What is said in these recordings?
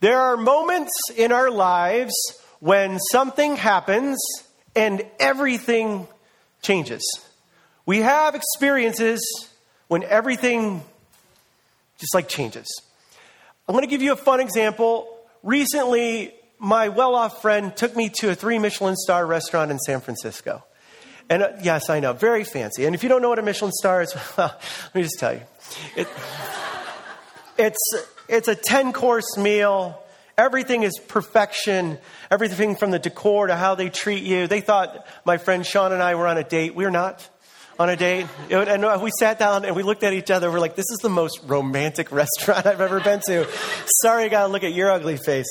There are moments in our lives when something happens and everything changes. We have experiences when everything just like changes. I'm going to give you a fun example. Recently, my well off friend took me to a three Michelin star restaurant in San Francisco. And uh, yes, I know, very fancy. And if you don't know what a Michelin star is, well, let me just tell you. It, it's, it's a 10 course meal. Everything is perfection. Everything from the decor to how they treat you. They thought my friend Sean and I were on a date. We're not on a date. And we sat down and we looked at each other. We're like, this is the most romantic restaurant I've ever been to. Sorry, I got to look at your ugly face.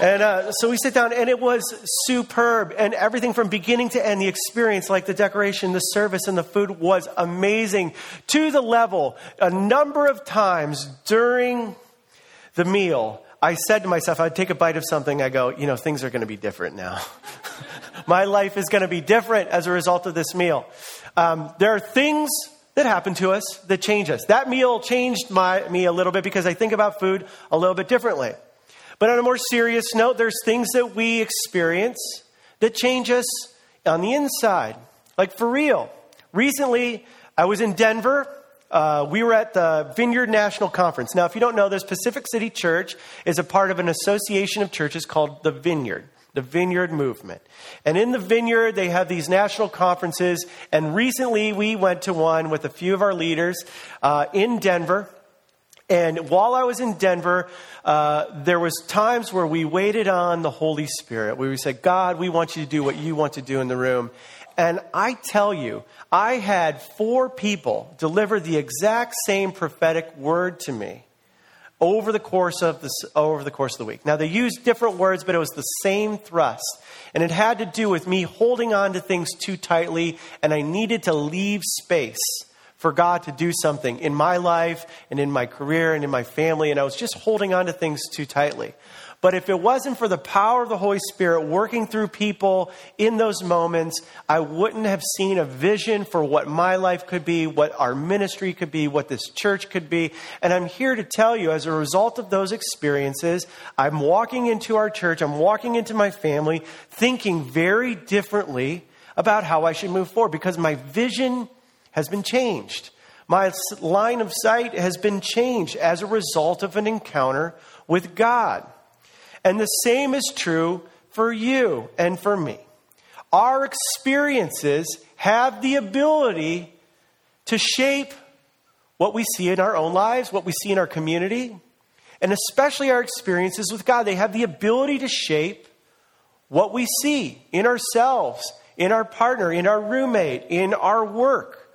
And uh, so we sit down and it was superb. And everything from beginning to end, the experience, like the decoration, the service, and the food was amazing to the level a number of times during the meal. I said to myself, I'd take a bite of something. I go, you know, things are going to be different now. My life is going to be different as a result of this meal. Um, there are things that happen to us that change us. That meal changed my, me a little bit because I think about food a little bit differently. But on a more serious note, there's things that we experience that change us on the inside. Like for real. Recently, I was in Denver. Uh, we were at the Vineyard National Conference. Now, if you don't know this, Pacific City Church is a part of an association of churches called the Vineyard the Vineyard Movement. And in the Vineyard, they have these national conferences. And recently, we went to one with a few of our leaders uh, in Denver. And while I was in Denver, uh, there was times where we waited on the Holy Spirit, where we said, God, we want you to do what you want to do in the room. And I tell you, I had four people deliver the exact same prophetic word to me over the course of the, over the course of the week. Now they used different words, but it was the same thrust. And it had to do with me holding on to things too tightly, and I needed to leave space for God to do something in my life and in my career and in my family, and I was just holding on to things too tightly. But if it wasn't for the power of the Holy Spirit working through people in those moments, I wouldn't have seen a vision for what my life could be, what our ministry could be, what this church could be. And I'm here to tell you, as a result of those experiences, I'm walking into our church, I'm walking into my family, thinking very differently about how I should move forward because my vision has been changed. My line of sight has been changed as a result of an encounter with God. And the same is true for you and for me. Our experiences have the ability to shape what we see in our own lives, what we see in our community, and especially our experiences with God. They have the ability to shape what we see in ourselves, in our partner, in our roommate, in our work.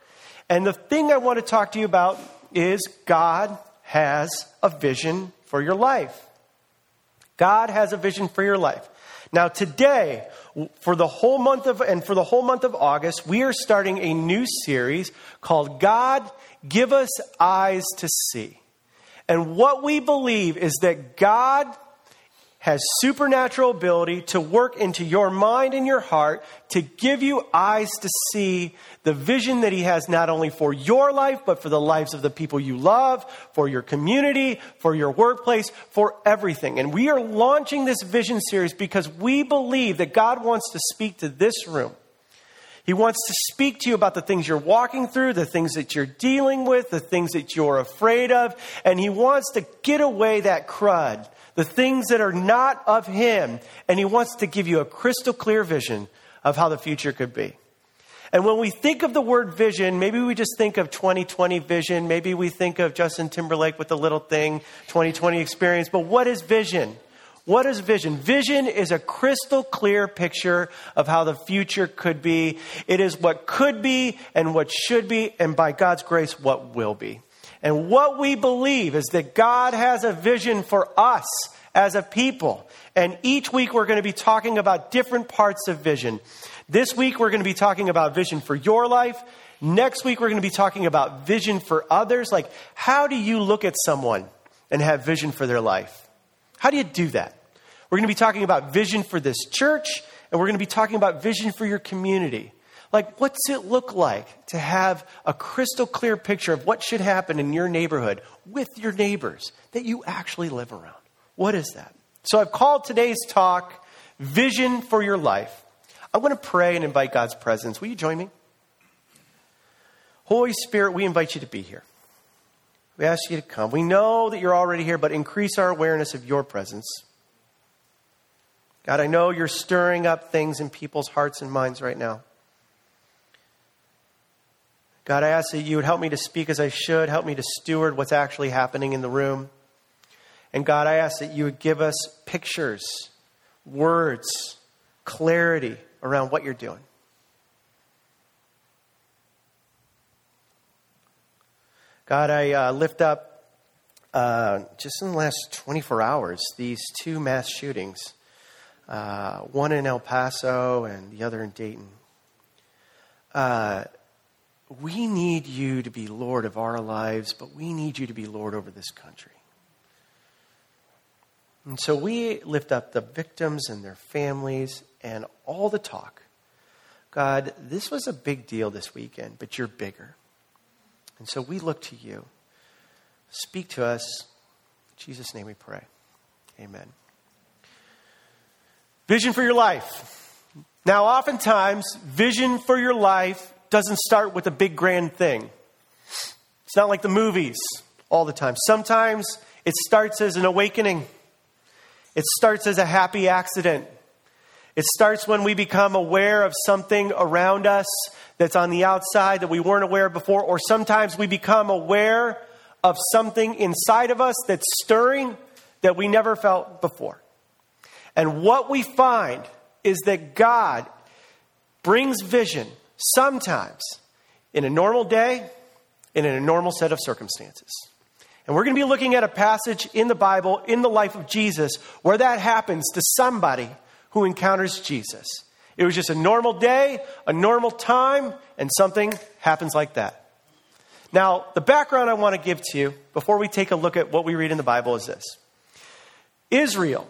And the thing I want to talk to you about is God has a vision for your life. God has a vision for your life. Now, today, for the whole month of, and for the whole month of August, we are starting a new series called God Give Us Eyes to See. And what we believe is that God has supernatural ability to work into your mind and your heart to give you eyes to see the vision that He has not only for your life, but for the lives of the people you love, for your community, for your workplace, for everything. And we are launching this vision series because we believe that God wants to speak to this room. He wants to speak to you about the things you're walking through, the things that you're dealing with, the things that you're afraid of, and He wants to get away that crud the things that are not of Him, and He wants to give you a crystal clear vision of how the future could be. And when we think of the word vision, maybe we just think of 2020 vision. Maybe we think of Justin Timberlake with the little thing, 2020 experience. But what is vision? What is vision? Vision is a crystal clear picture of how the future could be. It is what could be and what should be, and by God's grace, what will be. And what we believe is that God has a vision for us as a people. And each week we're going to be talking about different parts of vision. This week we're going to be talking about vision for your life. Next week we're going to be talking about vision for others. Like, how do you look at someone and have vision for their life? How do you do that? We're going to be talking about vision for this church, and we're going to be talking about vision for your community. Like, what's it look like to have a crystal clear picture of what should happen in your neighborhood with your neighbors that you actually live around? What is that? So I've called today's talk Vision for Your Life. I want to pray and invite God's presence. Will you join me? Holy Spirit, we invite you to be here. We ask you to come. We know that you're already here, but increase our awareness of your presence. God, I know you're stirring up things in people's hearts and minds right now. God, I ask that you would help me to speak as I should, help me to steward what's actually happening in the room. And God, I ask that you would give us pictures, words, clarity around what you're doing. God, I uh, lift up uh, just in the last 24 hours these two mass shootings, uh, one in El Paso and the other in Dayton. We need you to be Lord of our lives, but we need you to be Lord over this country. And so we lift up the victims and their families and all the talk. God, this was a big deal this weekend, but you're bigger. And so we look to you. Speak to us. In Jesus' name we pray. Amen. Vision for your life. Now, oftentimes, vision for your life doesn't start with a big grand thing. It's not like the movies all the time. Sometimes it starts as an awakening, it starts as a happy accident. It starts when we become aware of something around us that's on the outside that we weren't aware of before, or sometimes we become aware of something inside of us that's stirring that we never felt before. And what we find is that God brings vision sometimes in a normal day and in a normal set of circumstances. And we're going to be looking at a passage in the Bible, in the life of Jesus, where that happens to somebody who encounters Jesus. It was just a normal day, a normal time, and something happens like that. Now, the background I want to give to you before we take a look at what we read in the Bible is this Israel,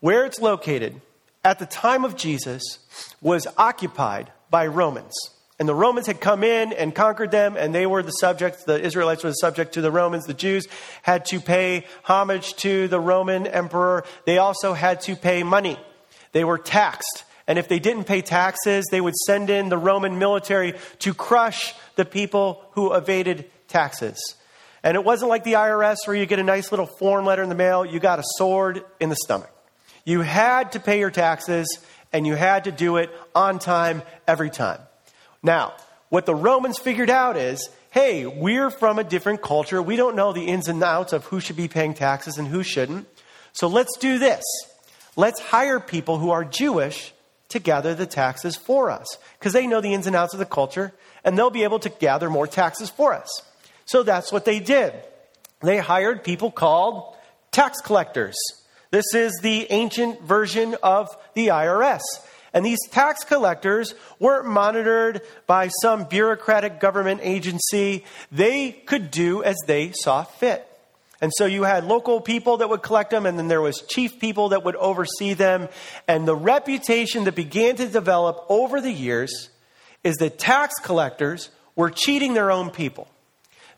where it's located at the time of Jesus, was occupied by Romans. And the Romans had come in and conquered them, and they were the subject, the Israelites were the subject to the Romans. The Jews had to pay homage to the Roman emperor. They also had to pay money. They were taxed. And if they didn't pay taxes, they would send in the Roman military to crush the people who evaded taxes. And it wasn't like the IRS where you get a nice little form letter in the mail, you got a sword in the stomach. You had to pay your taxes, and you had to do it on time every time. Now, what the Romans figured out is hey, we're from a different culture. We don't know the ins and outs of who should be paying taxes and who shouldn't. So let's do this. Let's hire people who are Jewish to gather the taxes for us because they know the ins and outs of the culture and they'll be able to gather more taxes for us. So that's what they did. They hired people called tax collectors. This is the ancient version of the IRS. And these tax collectors weren't monitored by some bureaucratic government agency. They could do as they saw fit. And so you had local people that would collect them, and then there was chief people that would oversee them. And the reputation that began to develop over the years is that tax collectors were cheating their own people.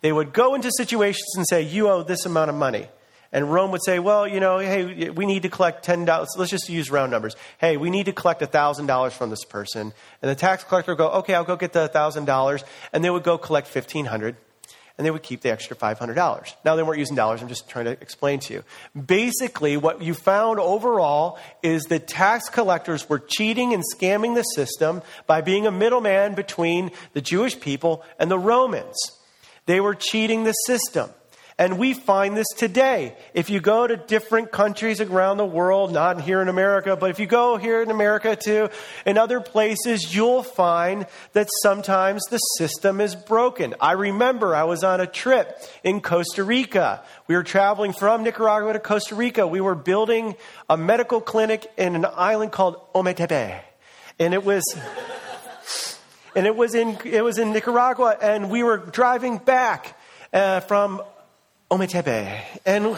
They would go into situations and say, You owe this amount of money. And Rome would say, well, you know, hey, we need to collect $10. Let's just use round numbers. Hey, we need to collect $1,000 from this person. And the tax collector would go, okay, I'll go get the $1,000. And they would go collect 1500 and they would keep the extra $500. Now, they weren't using dollars. I'm just trying to explain to you. Basically, what you found overall is that tax collectors were cheating and scamming the system by being a middleman between the Jewish people and the Romans. They were cheating the system. And we find this today. If you go to different countries around the world, not here in America, but if you go here in America too, in other places, you'll find that sometimes the system is broken. I remember I was on a trip in Costa Rica. We were traveling from Nicaragua to Costa Rica. We were building a medical clinic in an island called Ometepe. And it was and it was in it was in Nicaragua and we were driving back uh, from Ometepe. And,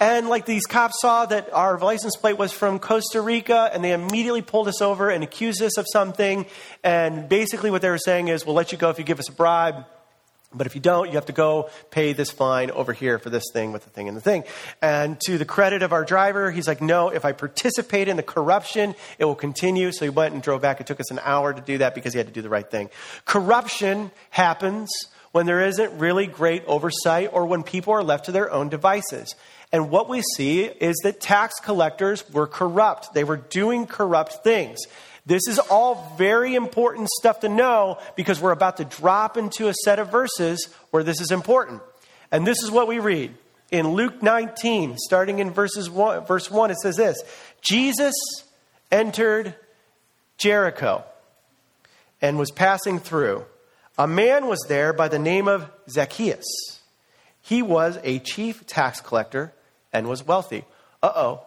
and like these cops saw that our license plate was from Costa Rica and they immediately pulled us over and accused us of something. And basically what they were saying is, we'll let you go if you give us a bribe. But if you don't, you have to go pay this fine over here for this thing with the thing and the thing. And to the credit of our driver, he's like, no, if I participate in the corruption, it will continue. So he went and drove back. It took us an hour to do that because he had to do the right thing. Corruption happens when there isn't really great oversight or when people are left to their own devices. And what we see is that tax collectors were corrupt. They were doing corrupt things. This is all very important stuff to know because we're about to drop into a set of verses where this is important. And this is what we read. In Luke 19, starting in verses one, verse 1, it says this Jesus entered Jericho and was passing through. A man was there by the name of Zacchaeus. He was a chief tax collector and was wealthy. Uh oh.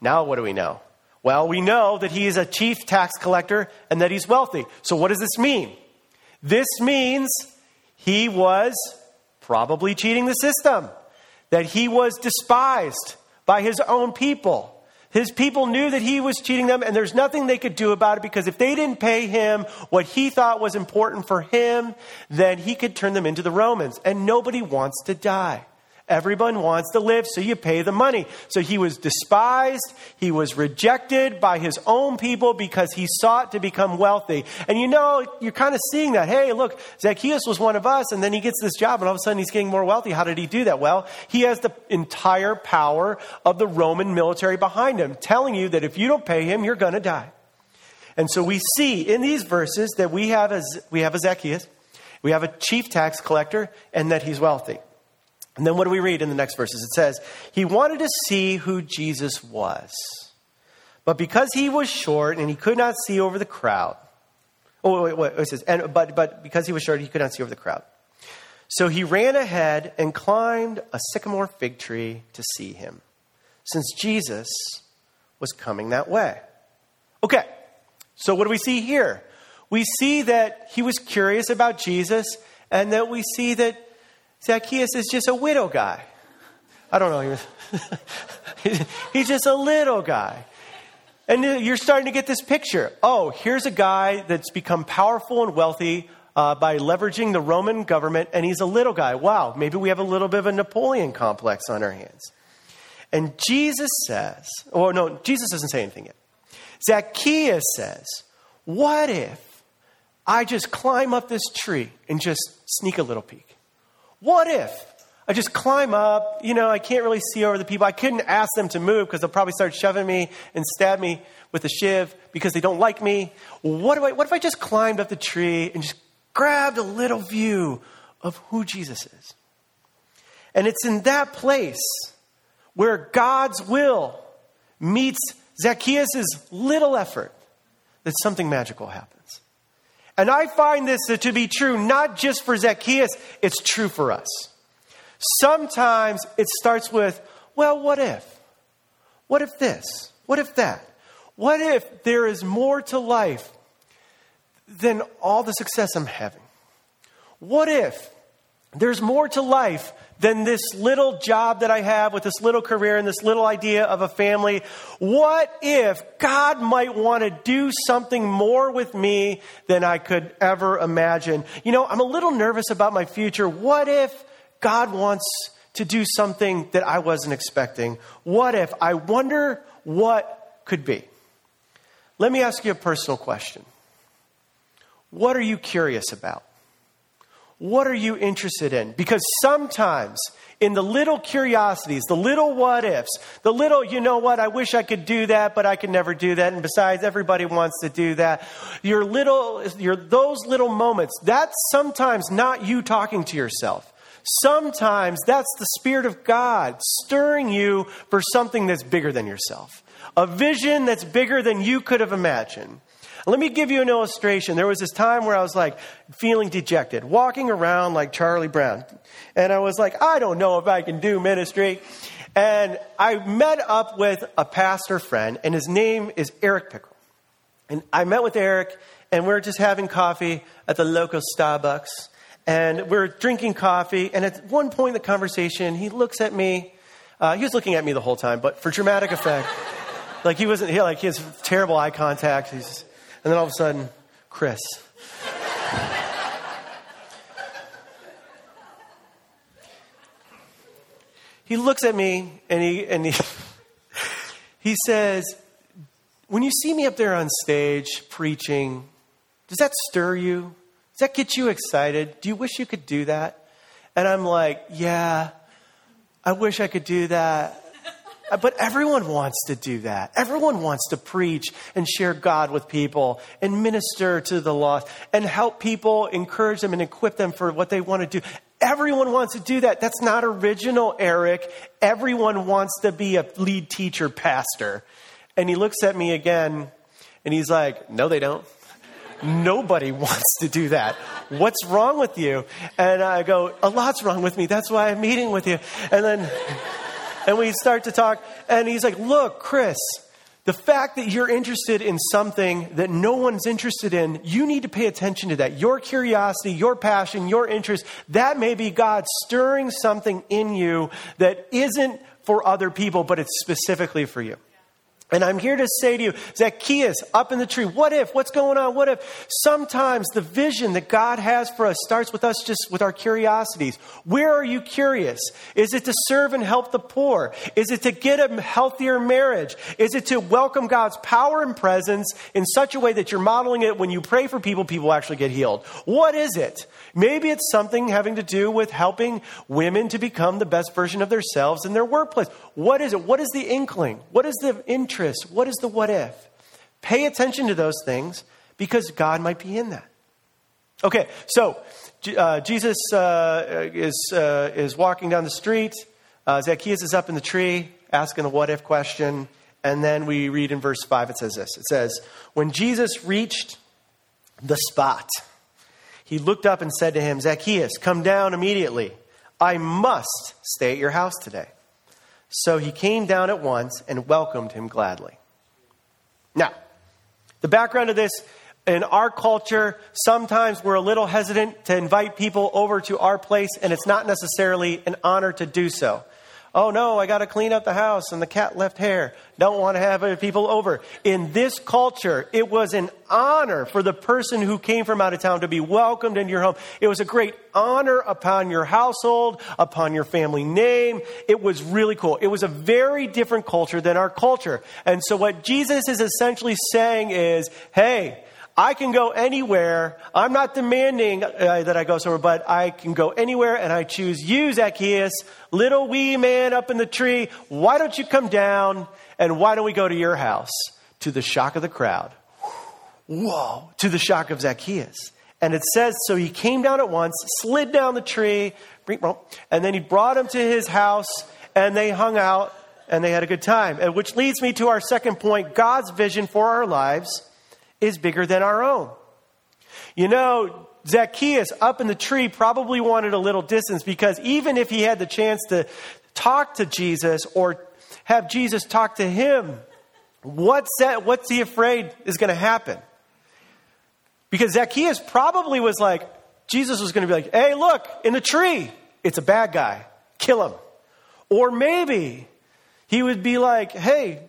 Now what do we know? Well, we know that he is a chief tax collector and that he's wealthy. So, what does this mean? This means he was probably cheating the system, that he was despised by his own people. His people knew that he was cheating them, and there's nothing they could do about it because if they didn't pay him what he thought was important for him, then he could turn them into the Romans. And nobody wants to die. Everyone wants to live, so you pay the money. So he was despised. He was rejected by his own people because he sought to become wealthy. And you know, you're kind of seeing that. Hey, look, Zacchaeus was one of us, and then he gets this job, and all of a sudden he's getting more wealthy. How did he do that? Well, he has the entire power of the Roman military behind him, telling you that if you don't pay him, you're going to die. And so we see in these verses that we have a, we have a Zacchaeus, we have a chief tax collector, and that he's wealthy. And then what do we read in the next verses? It says, He wanted to see who Jesus was. But because he was short and he could not see over the crowd, oh, wait, wait, wait, it says, and, but, but because he was short, he could not see over the crowd. So he ran ahead and climbed a sycamore fig tree to see him, since Jesus was coming that way. Okay, so what do we see here? We see that he was curious about Jesus, and that we see that Zacchaeus is just a widow guy. I don't know. He's just a little guy. And you're starting to get this picture. Oh, here's a guy that's become powerful and wealthy uh, by leveraging the Roman government, and he's a little guy. Wow, maybe we have a little bit of a Napoleon complex on our hands. And Jesus says, oh, no, Jesus doesn't say anything yet. Zacchaeus says, What if I just climb up this tree and just sneak a little peek? What if I just climb up? You know, I can't really see over the people. I couldn't ask them to move because they'll probably start shoving me and stab me with a shiv because they don't like me. What, do I, what if I just climbed up the tree and just grabbed a little view of who Jesus is? And it's in that place where God's will meets Zacchaeus' little effort that something magical happens. And I find this to be true not just for Zacchaeus, it's true for us. Sometimes it starts with, well, what if? What if this? What if that? What if there is more to life than all the success I'm having? What if there's more to life than this little job that I have with this little career and this little idea of a family. What if God might want to do something more with me than I could ever imagine? You know, I'm a little nervous about my future. What if God wants to do something that I wasn't expecting? What if? I wonder what could be. Let me ask you a personal question. What are you curious about? What are you interested in? Because sometimes in the little curiosities, the little what ifs, the little, you know what, I wish I could do that, but I can never do that. And besides, everybody wants to do that. Your little, your, those little moments, that's sometimes not you talking to yourself. Sometimes that's the Spirit of God stirring you for something that's bigger than yourself. A vision that's bigger than you could have imagined. Let me give you an illustration. There was this time where I was like feeling dejected, walking around like Charlie Brown. And I was like, I don't know if I can do ministry. And I met up with a pastor friend, and his name is Eric Pickle. And I met with Eric, and we are just having coffee at the local Starbucks. And we are drinking coffee, and at one point in the conversation, he looks at me. Uh, he was looking at me the whole time, but for dramatic effect. like he wasn't, he, like he has terrible eye contact. He's and then all of a sudden, Chris. he looks at me and he, and he, he says, When you see me up there on stage preaching, does that stir you? Does that get you excited? Do you wish you could do that? And I'm like, Yeah, I wish I could do that. Uh, but everyone wants to do that. Everyone wants to preach and share God with people and minister to the lost and help people, encourage them and equip them for what they want to do. Everyone wants to do that. That's not original, Eric. Everyone wants to be a lead teacher pastor. And he looks at me again and he's like, No, they don't. Nobody wants to do that. What's wrong with you? And I go, A lot's wrong with me. That's why I'm meeting with you. And then and we start to talk, and he's like, Look, Chris, the fact that you're interested in something that no one's interested in, you need to pay attention to that. Your curiosity, your passion, your interest, that may be God stirring something in you that isn't for other people, but it's specifically for you. And I'm here to say to you, Zacchaeus, up in the tree, what if? What's going on? What if? Sometimes the vision that God has for us starts with us just with our curiosities. Where are you curious? Is it to serve and help the poor? Is it to get a healthier marriage? Is it to welcome God's power and presence in such a way that you're modeling it when you pray for people, people actually get healed? What is it? Maybe it's something having to do with helping women to become the best version of themselves in their workplace. What is it? What is the inkling? What is the interest? Interest? What is the what if? Pay attention to those things because God might be in that. Okay, so uh, Jesus uh, is, uh, is walking down the street. Uh, Zacchaeus is up in the tree asking the what if question. And then we read in verse 5, it says this It says, When Jesus reached the spot, he looked up and said to him, Zacchaeus, come down immediately. I must stay at your house today. So he came down at once and welcomed him gladly. Now, the background of this in our culture, sometimes we're a little hesitant to invite people over to our place, and it's not necessarily an honor to do so. Oh no, I got to clean up the house and the cat left hair. Don't want to have people over. In this culture, it was an honor for the person who came from out of town to be welcomed into your home. It was a great honor upon your household, upon your family name. It was really cool. It was a very different culture than our culture. And so what Jesus is essentially saying is, hey, I can go anywhere. I'm not demanding uh, that I go somewhere, but I can go anywhere and I choose you, Zacchaeus, little wee man up in the tree. Why don't you come down and why don't we go to your house? To the shock of the crowd. Whoa, to the shock of Zacchaeus. And it says, so he came down at once, slid down the tree, and then he brought him to his house and they hung out and they had a good time. Which leads me to our second point God's vision for our lives is bigger than our own. You know, Zacchaeus up in the tree probably wanted a little distance because even if he had the chance to talk to Jesus or have Jesus talk to him, what's, that, what's he afraid is going to happen? Because Zacchaeus probably was like, Jesus was going to be like, hey, look, in the tree, it's a bad guy, kill him. Or maybe he would be like, hey,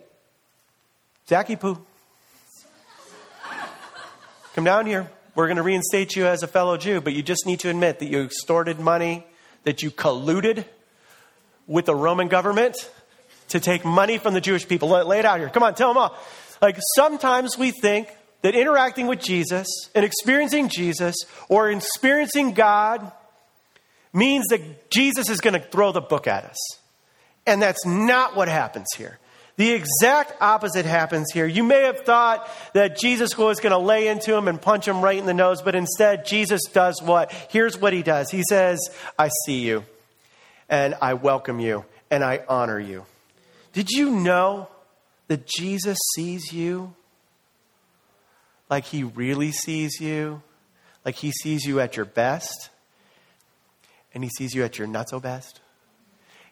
Poo, Come down here. We're going to reinstate you as a fellow Jew, but you just need to admit that you extorted money, that you colluded with the Roman government to take money from the Jewish people. Lay it out here. Come on, tell them all. Like sometimes we think that interacting with Jesus and experiencing Jesus or experiencing God means that Jesus is going to throw the book at us. And that's not what happens here. The exact opposite happens here. You may have thought that Jesus was going to lay into him and punch him right in the nose, but instead, Jesus does what? Here's what he does He says, I see you, and I welcome you, and I honor you. Did you know that Jesus sees you like he really sees you? Like he sees you at your best, and he sees you at your not so best?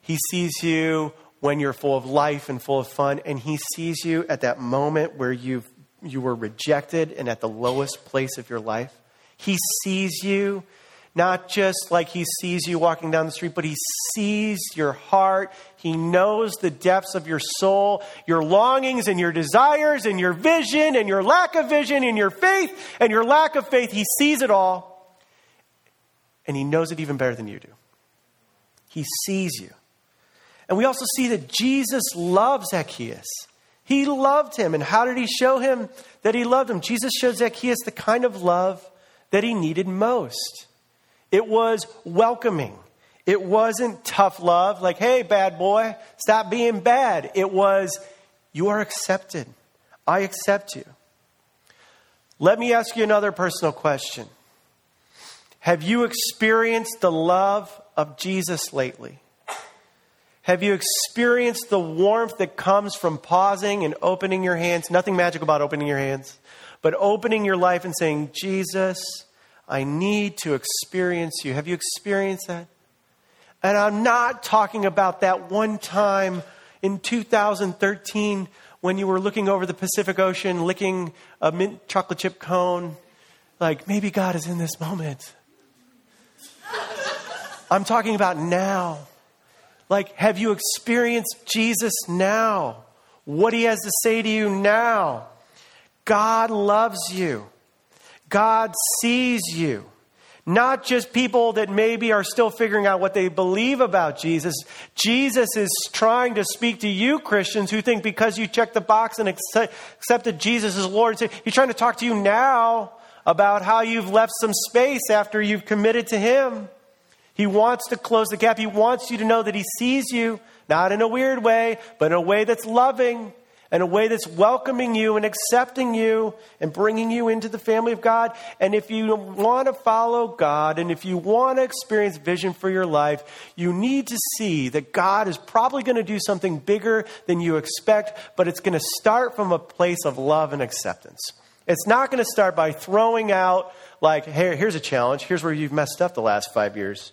He sees you when you're full of life and full of fun, and He sees you at that moment where you you were rejected and at the lowest place of your life. He sees you not just like He sees you walking down the street, but He sees your heart. He knows the depths of your soul, your longings and your desires and your vision and your lack of vision and your faith and your lack of faith. He sees it all, and He knows it even better than you do. He sees you. And we also see that Jesus loves Zacchaeus. He loved him. And how did he show him that he loved him? Jesus showed Zacchaeus the kind of love that he needed most. It was welcoming. It wasn't tough love, like, hey, bad boy, stop being bad. It was, you are accepted. I accept you. Let me ask you another personal question. Have you experienced the love of Jesus lately? Have you experienced the warmth that comes from pausing and opening your hands? Nothing magic about opening your hands, but opening your life and saying, Jesus, I need to experience you. Have you experienced that? And I'm not talking about that one time in 2013 when you were looking over the Pacific Ocean, licking a mint chocolate chip cone. Like, maybe God is in this moment. I'm talking about now. Like, have you experienced Jesus now? What he has to say to you now? God loves you. God sees you. Not just people that maybe are still figuring out what they believe about Jesus. Jesus is trying to speak to you, Christians, who think because you checked the box and accepted Jesus as Lord, He's trying to talk to you now about how you've left some space after you've committed to Him. He wants to close the gap. He wants you to know that He sees you, not in a weird way, but in a way that's loving, in a way that's welcoming you and accepting you and bringing you into the family of God. And if you want to follow God and if you want to experience vision for your life, you need to see that God is probably going to do something bigger than you expect, but it's going to start from a place of love and acceptance. It's not going to start by throwing out, like, hey, here's a challenge. Here's where you've messed up the last five years.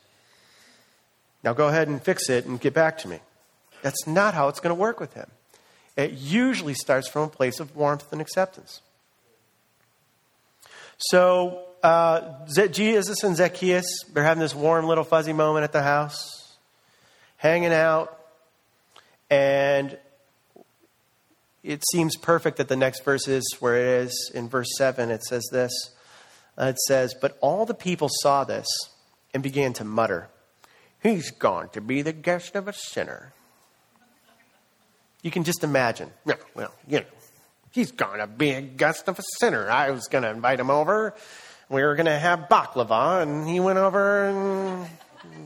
Now go ahead and fix it and get back to me. That's not how it's going to work with him. It usually starts from a place of warmth and acceptance. So, uh, Jesus and Zacchaeus, they're having this warm little fuzzy moment at the house, hanging out, and it seems perfect that the next verse is where it is. In verse 7, it says this. it says, But all the people saw this and began to mutter. He's gone to be the guest of a sinner. You can just imagine. Yeah, well, you know, he's gone to be a guest of a sinner. I was going to invite him over. We were going to have baklava, and he went over and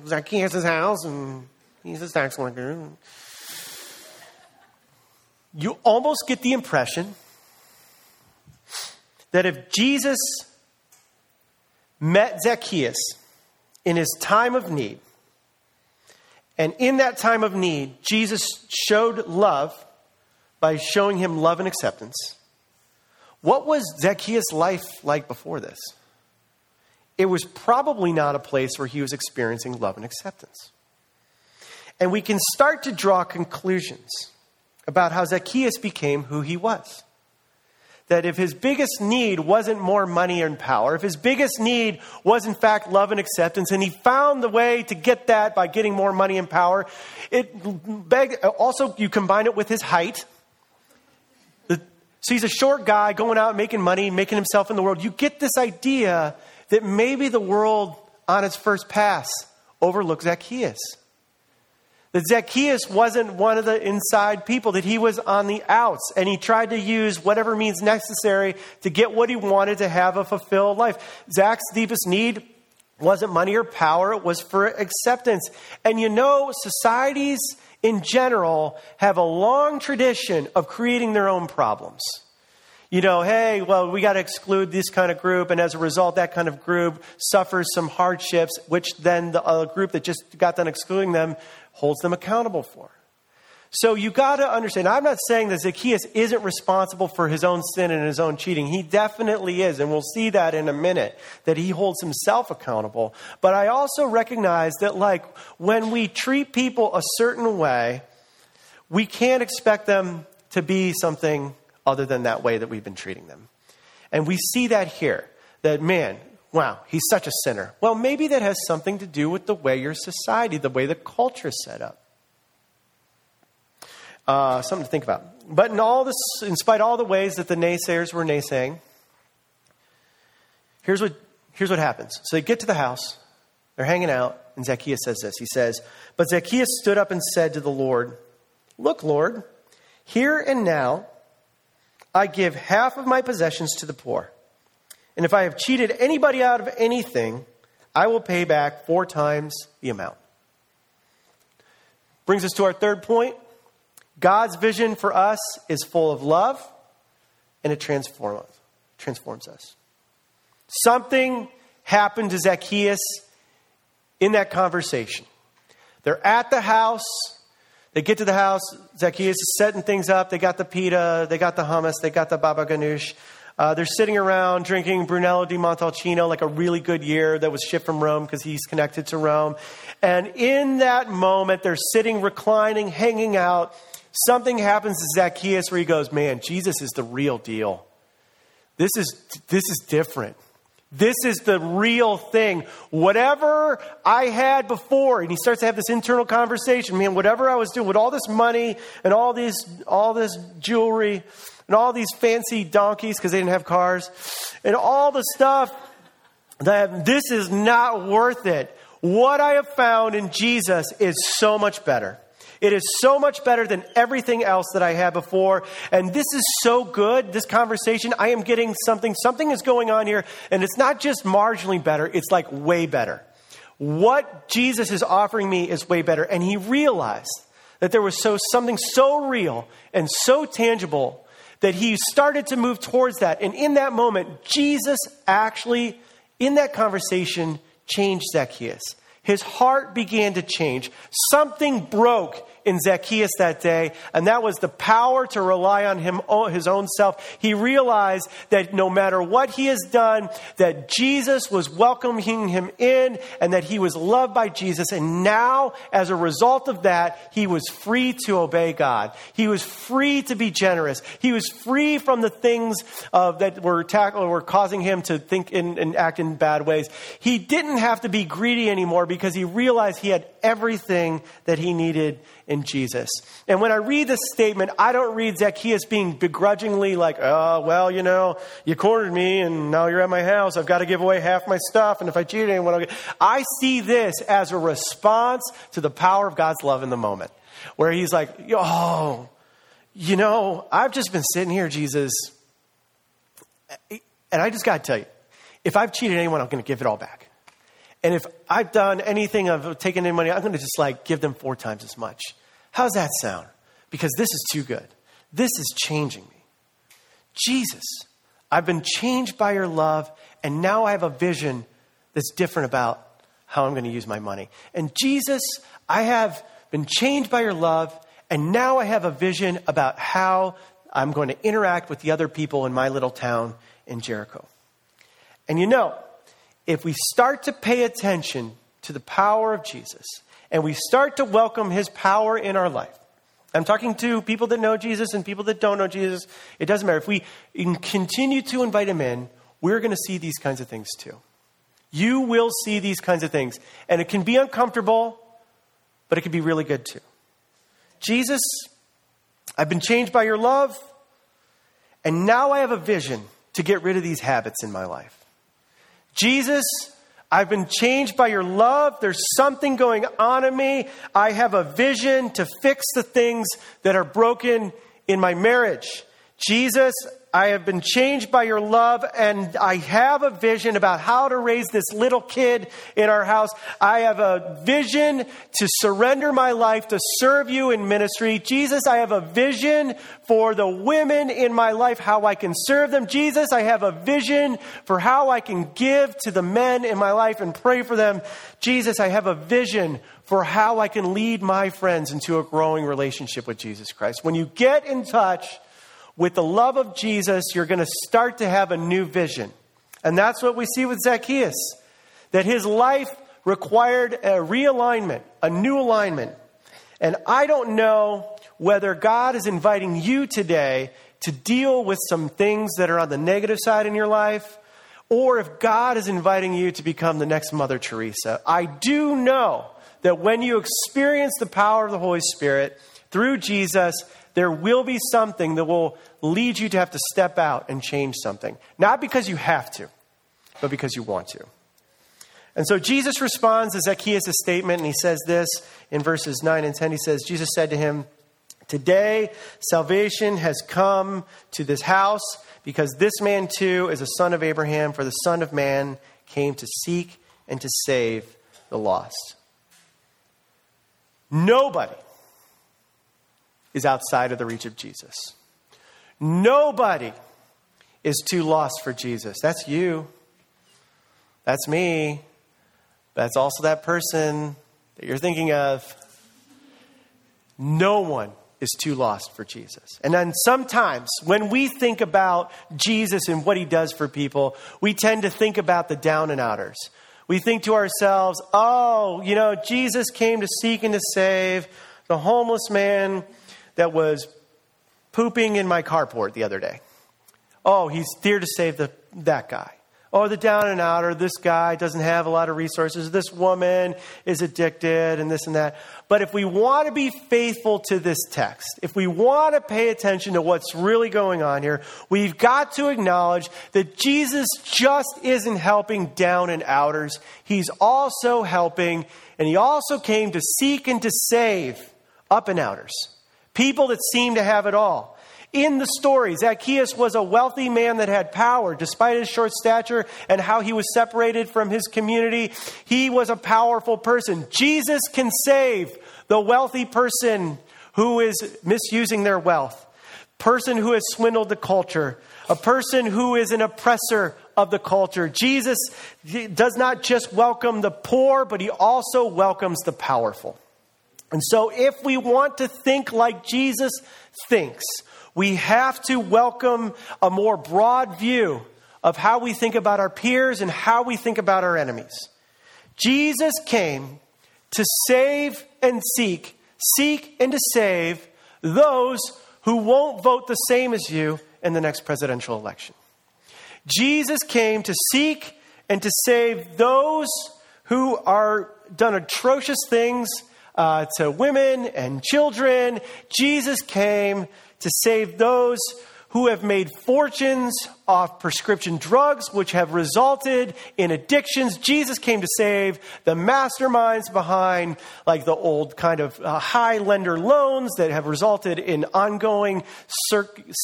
Zacchaeus' house, and he's a tax collector. You almost get the impression that if Jesus met Zacchaeus in his time of need, and in that time of need, Jesus showed love by showing him love and acceptance. What was Zacchaeus' life like before this? It was probably not a place where he was experiencing love and acceptance. And we can start to draw conclusions about how Zacchaeus became who he was that if his biggest need wasn't more money and power, if his biggest need was in fact love and acceptance, and he found the way to get that by getting more money and power, it beg, also you combine it with his height. So he's a short guy going out making money, making himself in the world. You get this idea that maybe the world on its first pass overlooks Zacchaeus. That Zacchaeus wasn't one of the inside people, that he was on the outs, and he tried to use whatever means necessary to get what he wanted to have a fulfilled life. Zach's deepest need wasn't money or power, it was for acceptance. And you know, societies in general have a long tradition of creating their own problems you know, hey, well, we got to exclude this kind of group, and as a result, that kind of group suffers some hardships, which then the uh, group that just got done excluding them holds them accountable for. So you got to understand, I'm not saying that Zacchaeus isn't responsible for his own sin and his own cheating. He definitely is, and we'll see that in a minute, that he holds himself accountable. But I also recognize that, like, when we treat people a certain way, we can't expect them to be something other than that way that we've been treating them. And we see that here that man, wow, he's such a sinner. Well, maybe that has something to do with the way your society, the way the culture is set up. Uh, something to think about. But in all this, in spite of all the ways that the naysayers were naysaying, here's what, here's what happens. So they get to the house, They're hanging out, and Zacchaeus says this. He says, But Zacchaeus stood up and said to the Lord, Look, Lord, here and now I give half of my possessions to the poor. And if I have cheated anybody out of anything, I will pay back four times the amount. Brings us to our third point. God's vision for us is full of love and it transforms, transforms us. Something happened to Zacchaeus in that conversation. They're at the house. They get to the house. Zacchaeus is setting things up. They got the pita, they got the hummus, they got the baba ganoush. Uh, they're sitting around drinking Brunello di Montalcino, like a really good year that was shipped from Rome because he's connected to Rome. And in that moment, they're sitting, reclining, hanging out. Something happens to Zacchaeus where he goes, Man, Jesus is the real deal. This is, this is different. This is the real thing. Whatever I had before, and he starts to have this internal conversation, man, whatever I was doing with all this money and all these all this jewelry and all these fancy donkeys because they didn't have cars and all the stuff that this is not worth it. What I have found in Jesus is so much better. It is so much better than everything else that I had before. And this is so good, this conversation. I am getting something, something is going on here, and it's not just marginally better, it's like way better. What Jesus is offering me is way better. And he realized that there was so something so real and so tangible that he started to move towards that. And in that moment, Jesus actually, in that conversation, changed Zacchaeus. His heart began to change. Something broke in Zacchaeus that day, and that was the power to rely on him, his own self. He realized that no matter what he has done, that Jesus was welcoming him in and that he was loved by Jesus. And now, as a result of that, he was free to obey God. He was free to be generous. He was free from the things uh, that were, tackle, were causing him to think in, and act in bad ways. He didn't have to be greedy anymore because he realized he had everything that he needed in Jesus. And when I read this statement, I don't read Zacchaeus being begrudgingly like, oh, well, you know, you cornered me and now you're at my house. I've got to give away half my stuff. And if I cheat anyone, I'll get. I see this as a response to the power of God's love in the moment where he's like, oh, you know, I've just been sitting here, Jesus. And I just got to tell you, if I've cheated anyone, I'm going to give it all back. And if I've done anything of taking any money, I'm going to just like give them four times as much. How's that sound? Because this is too good. This is changing me. Jesus, I've been changed by your love, and now I have a vision that's different about how I'm going to use my money. And Jesus, I have been changed by your love, and now I have a vision about how I'm going to interact with the other people in my little town in Jericho. And you know, if we start to pay attention to the power of Jesus and we start to welcome his power in our life, I'm talking to people that know Jesus and people that don't know Jesus. It doesn't matter. If we continue to invite him in, we're going to see these kinds of things too. You will see these kinds of things. And it can be uncomfortable, but it can be really good too. Jesus, I've been changed by your love, and now I have a vision to get rid of these habits in my life. Jesus, I've been changed by your love. There's something going on in me. I have a vision to fix the things that are broken in my marriage. Jesus, I have been changed by your love, and I have a vision about how to raise this little kid in our house. I have a vision to surrender my life to serve you in ministry. Jesus, I have a vision for the women in my life, how I can serve them. Jesus, I have a vision for how I can give to the men in my life and pray for them. Jesus, I have a vision for how I can lead my friends into a growing relationship with Jesus Christ. When you get in touch, with the love of Jesus, you're going to start to have a new vision. And that's what we see with Zacchaeus that his life required a realignment, a new alignment. And I don't know whether God is inviting you today to deal with some things that are on the negative side in your life, or if God is inviting you to become the next Mother Teresa. I do know that when you experience the power of the Holy Spirit through Jesus, there will be something that will lead you to have to step out and change something. Not because you have to, but because you want to. And so Jesus responds to Zacchaeus' statement, and he says this in verses 9 and 10. He says, Jesus said to him, Today salvation has come to this house because this man too is a son of Abraham, for the Son of Man came to seek and to save the lost. Nobody is outside of the reach of Jesus. Nobody is too lost for Jesus. That's you. That's me. That's also that person that you're thinking of. No one is too lost for Jesus. And then sometimes when we think about Jesus and what he does for people, we tend to think about the down and outers. We think to ourselves, oh, you know, Jesus came to seek and to save the homeless man that was pooping in my carport the other day. Oh, he's here to save the, that guy oh, the down and out, or this guy doesn't have a lot of resources, this woman is addicted, and this and that. But if we want to be faithful to this text, if we want to pay attention to what's really going on here, we've got to acknowledge that Jesus just isn't helping down and outers. He's also helping, and he also came to seek and to save up and outers. People that seem to have it all in the story, Zacchaeus was a wealthy man that had power. Despite his short stature and how he was separated from his community, he was a powerful person. Jesus can save the wealthy person who is misusing their wealth, person who has swindled the culture, a person who is an oppressor of the culture. Jesus does not just welcome the poor, but he also welcomes the powerful. And so, if we want to think like Jesus thinks, we have to welcome a more broad view of how we think about our peers and how we think about our enemies. Jesus came to save and seek, seek and to save those who won't vote the same as you in the next presidential election. Jesus came to seek and to save those who are done atrocious things uh, to women and children. Jesus came to save those who have made fortunes off prescription drugs, which have resulted in addictions. Jesus came to save the masterminds behind, like the old kind of uh, high lender loans that have resulted in ongoing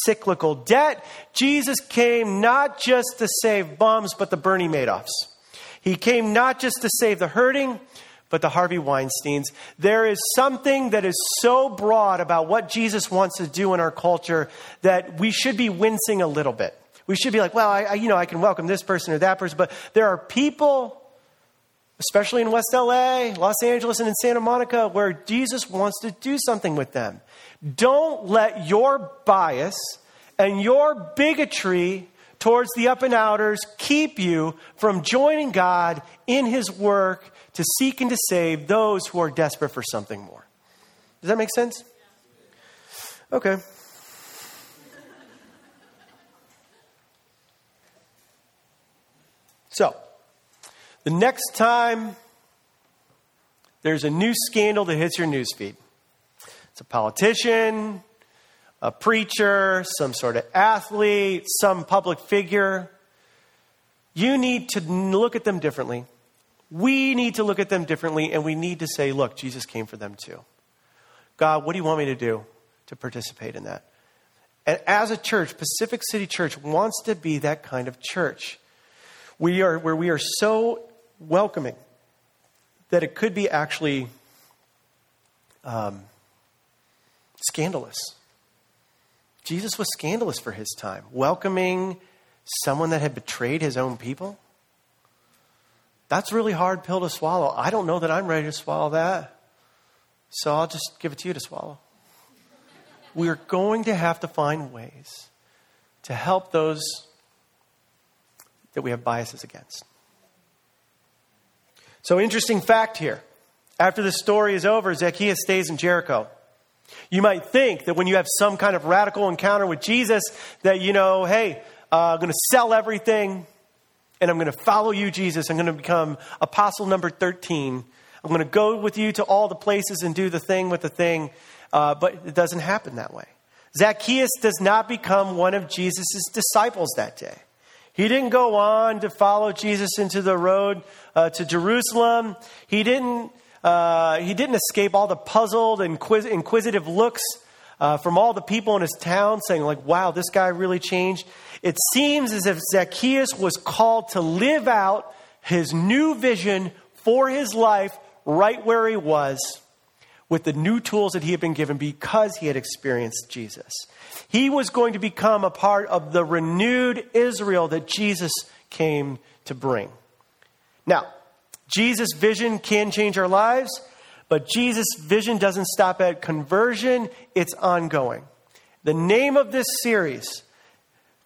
cyclical debt. Jesus came not just to save bums, but the Bernie Madoffs. He came not just to save the hurting, but the Harvey Weinsteins. There is something that is so broad about what Jesus wants to do in our culture that we should be wincing a little bit. We should be like, well, I, I, you know, I can welcome this person or that person, but there are people, especially in West LA, Los Angeles, and in Santa Monica, where Jesus wants to do something with them. Don't let your bias and your bigotry towards the up and outers keep you from joining God in His work to seek and to save those who are desperate for something more. Does that make sense? Okay. So, the next time there's a new scandal that hits your newsfeed, it's a politician, a preacher, some sort of athlete, some public figure, you need to look at them differently we need to look at them differently and we need to say, look, Jesus came for them too. God, what do you want me to do to participate in that? And as a church, Pacific City Church wants to be that kind of church. We are where we are so welcoming that it could be actually um, scandalous. Jesus was scandalous for his time, welcoming someone that had betrayed his own people. That's really hard pill to swallow. I don't know that I'm ready to swallow that. So I'll just give it to you to swallow. We're going to have to find ways to help those that we have biases against. So, interesting fact here. After the story is over, Zacchaeus stays in Jericho. You might think that when you have some kind of radical encounter with Jesus, that, you know, hey, uh, I'm going to sell everything, and I'm going to follow you, Jesus. I'm going to become apostle number 13. I'm going to go with you to all the places and do the thing with the thing. Uh, but it doesn't happen that way. Zacchaeus does not become one of Jesus' disciples that day. He didn't go on to follow Jesus into the road uh, to Jerusalem. He didn't, uh, he didn't escape all the puzzled and inquisitive looks uh, from all the people in his town saying, like, wow, this guy really changed. It seems as if Zacchaeus was called to live out his new vision for his life right where he was with the new tools that he had been given because he had experienced Jesus. He was going to become a part of the renewed Israel that Jesus came to bring. Now, Jesus' vision can change our lives, but Jesus' vision doesn't stop at conversion, it's ongoing. The name of this series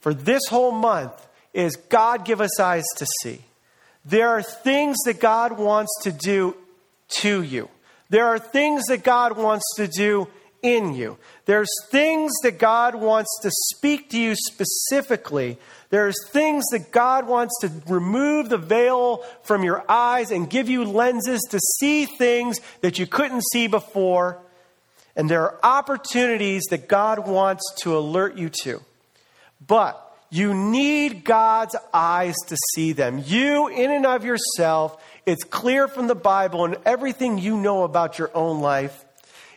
for this whole month is God Give Us Eyes to See. There are things that God wants to do to you. There are things that God wants to do in you. There's things that God wants to speak to you specifically. There's things that God wants to remove the veil from your eyes and give you lenses to see things that you couldn't see before. And there are opportunities that God wants to alert you to. But you need God's eyes to see them. You, in and of yourself, it's clear from the Bible and everything you know about your own life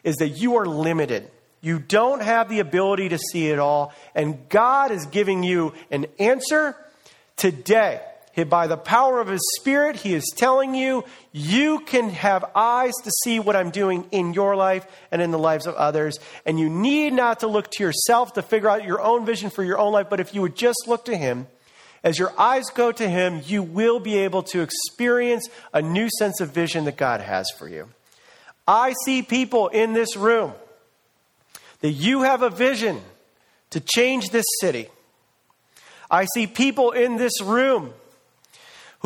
is that you are limited. You don't have the ability to see it all. And God is giving you an answer today. By the power of His Spirit, He is telling you, you can have eyes to see what I'm doing in your life and in the lives of others. And you need not to look to yourself to figure out your own vision for your own life, but if you would just look to Him, as your eyes go to Him, you will be able to experience a new sense of vision that God has for you. I see people in this room that you have a vision to change this city. I see people in this room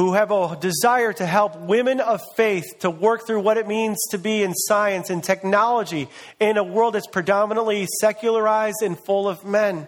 who have a desire to help women of faith to work through what it means to be in science and technology in a world that's predominantly secularized and full of men.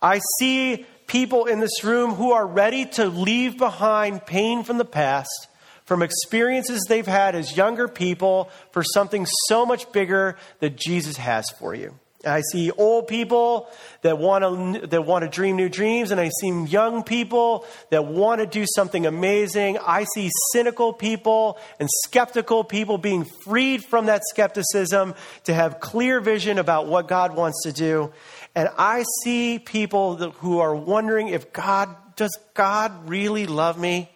I see people in this room who are ready to leave behind pain from the past, from experiences they've had as younger people, for something so much bigger that Jesus has for you. I see old people that want to that want to dream new dreams, and I see young people that want to do something amazing. I see cynical people and skeptical people being freed from that skepticism to have clear vision about what God wants to do. And I see people who are wondering if God does God really love me?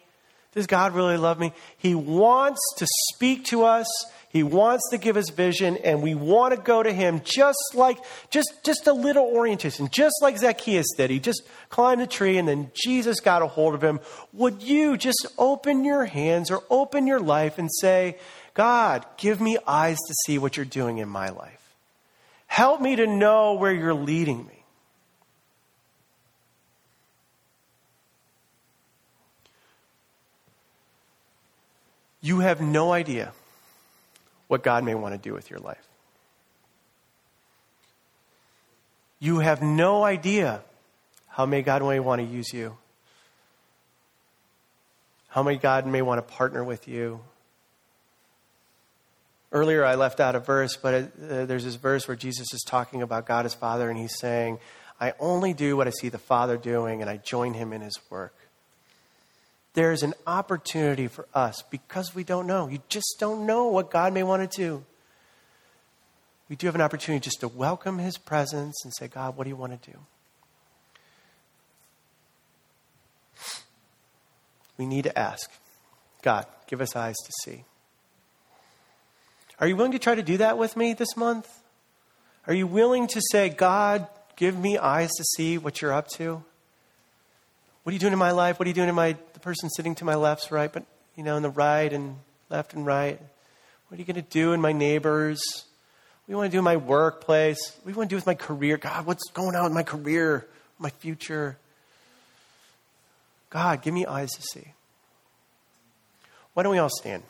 Does God really love me? He wants to speak to us he wants to give us vision, and we want to go to Him just like, just, just a little orientation, just like Zacchaeus did. He just climbed the tree, and then Jesus got a hold of him. Would you just open your hands or open your life and say, God, give me eyes to see what you're doing in my life? Help me to know where you're leading me. You have no idea what God may want to do with your life. You have no idea how may God may want to use you. How may God may want to partner with you. Earlier, I left out a verse, but it, uh, there's this verse where Jesus is talking about God as Father, and he's saying, I only do what I see the Father doing, and I join him in his work there's an opportunity for us because we don't know. You just don't know what God may want to do. We do have an opportunity just to welcome His presence and say, God, what do you want to do? We need to ask, God, give us eyes to see. Are you willing to try to do that with me this month? Are you willing to say, God, give me eyes to see what you're up to? What are you doing in my life? What are you doing in my the person sitting to my left's right, but you know, in the right and left and right. What are you going to do in my neighbors? What do you want to do in my workplace? What do you want to do with my career? God, what's going on with my career, my future? God, give me eyes to see. Why don't we all stand?